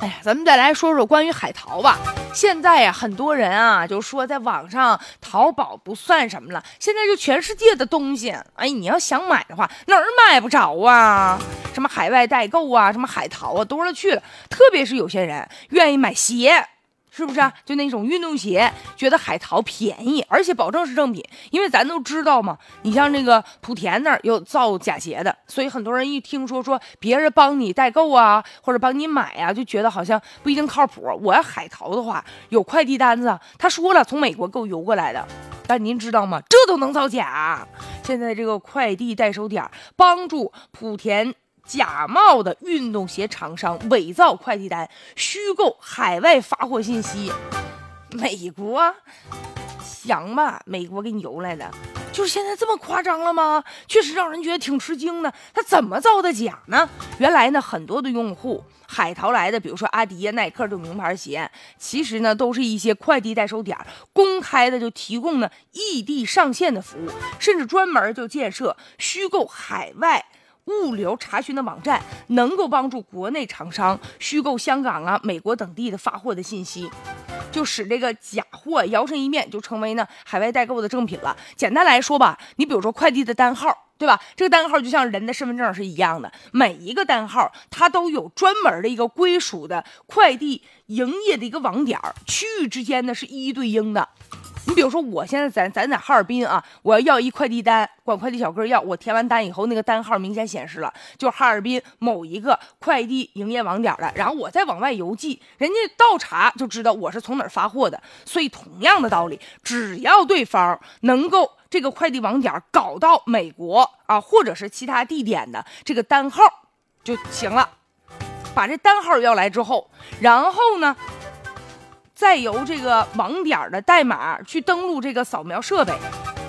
哎呀，咱们再来说说关于海淘吧。现在呀，很多人啊就说在网上淘宝不算什么了，现在就全世界的东西，哎，你要想买的话，哪儿买不着啊？什么海外代购啊，什么海淘啊，多了去了。特别是有些人愿意买鞋。是不是啊？就那种运动鞋，觉得海淘便宜，而且保证是正品，因为咱都知道嘛。你像那个莆田那儿有造假鞋的，所以很多人一听说说别人帮你代购啊，或者帮你买呀，就觉得好像不一定靠谱。我要海淘的话，有快递单子，他说了从美国给我邮过来的，但您知道吗？这都能造假？现在这个快递代收点帮助莆田。假冒的运动鞋厂商伪造快递单，虚构海外发货信息。美国，想吧，美国给你邮来的，就是现在这么夸张了吗？确实让人觉得挺吃惊的。他怎么造的假呢？原来呢，很多的用户海淘来的，比如说阿迪、耐克这种名牌鞋，其实呢，都是一些快递代收点公开的就提供呢异地上线的服务，甚至专门就建设虚构海外。物流查询的网站能够帮助国内厂商虚构香港啊、美国等地的发货的信息，就使这个假货摇身一变就成为呢海外代购的正品了。简单来说吧，你比如说快递的单号，对吧？这个单号就像人的身份证是一样的，每一个单号它都有专门的一个归属的快递营业的一个网点，区域之间呢是一一对应的。你比如说，我现在咱咱在哈尔滨啊，我要要一快递单，管快递小哥要，我填完单以后，那个单号明显显示了，就哈尔滨某一个快递营业网点的，然后我再往外邮寄，人家倒查就知道我是从哪儿发货的。所以同样的道理，只要对方能够这个快递网点搞到美国啊，或者是其他地点的这个单号就行了，把这单号要来之后，然后呢？再由这个网点的代码去登录这个扫描设备，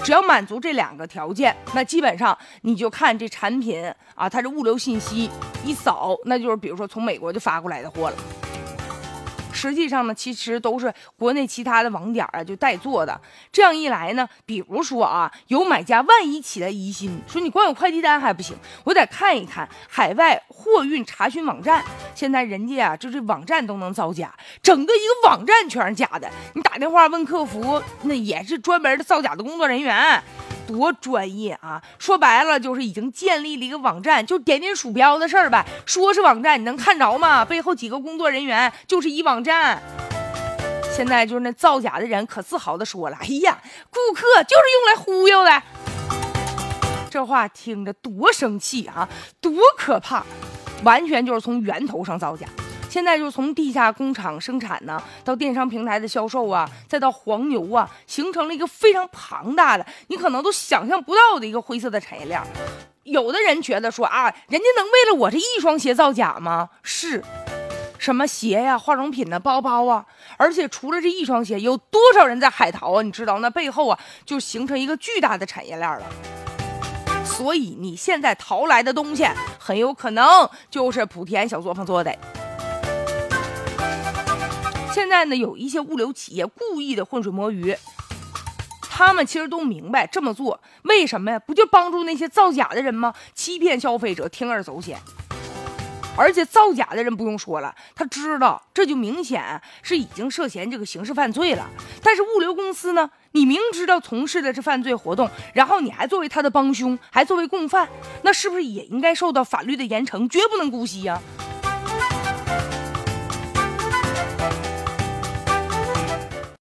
只要满足这两个条件，那基本上你就看这产品啊，它这物流信息一扫，那就是比如说从美国就发过来的货了。实际上呢，其实都是国内其他的网点啊，就代做的。这样一来呢，比如说啊，有买家万一起了疑心，说你光有快递单还不行，我得看一看海外货运查询网站。现在人家啊，就这网站都能造假，整个一个网站全是假的。你打电话问客服，那也是专门的造假的工作人员。多专业啊！说白了就是已经建立了一个网站，就点点鼠标的事儿呗。说是网站，你能看着吗？背后几个工作人员就是一网站。现在就是那造假的人可自豪的说了：“哎呀，顾客就是用来忽悠的。”这话听着多生气啊，多可怕！完全就是从源头上造假。现在就是从地下工厂生产呢，到电商平台的销售啊，再到黄牛啊，形成了一个非常庞大的，你可能都想象不到的一个灰色的产业链。有的人觉得说啊，人家能为了我这一双鞋造假吗？是，什么鞋呀、化妆品呢、包包啊，而且除了这一双鞋，有多少人在海淘啊？你知道那背后啊，就形成一个巨大的产业链了。所以你现在淘来的东西，很有可能就是莆田小作坊做的。现在呢，有一些物流企业故意的浑水摸鱼，他们其实都明白这么做为什么呀？不就帮助那些造假的人吗？欺骗消费者，铤而走险。而且造假的人不用说了，他知道这就明显是已经涉嫌这个刑事犯罪了。但是物流公司呢，你明知道从事的是犯罪活动，然后你还作为他的帮凶，还作为共犯，那是不是也应该受到法律的严惩？绝不能姑息呀！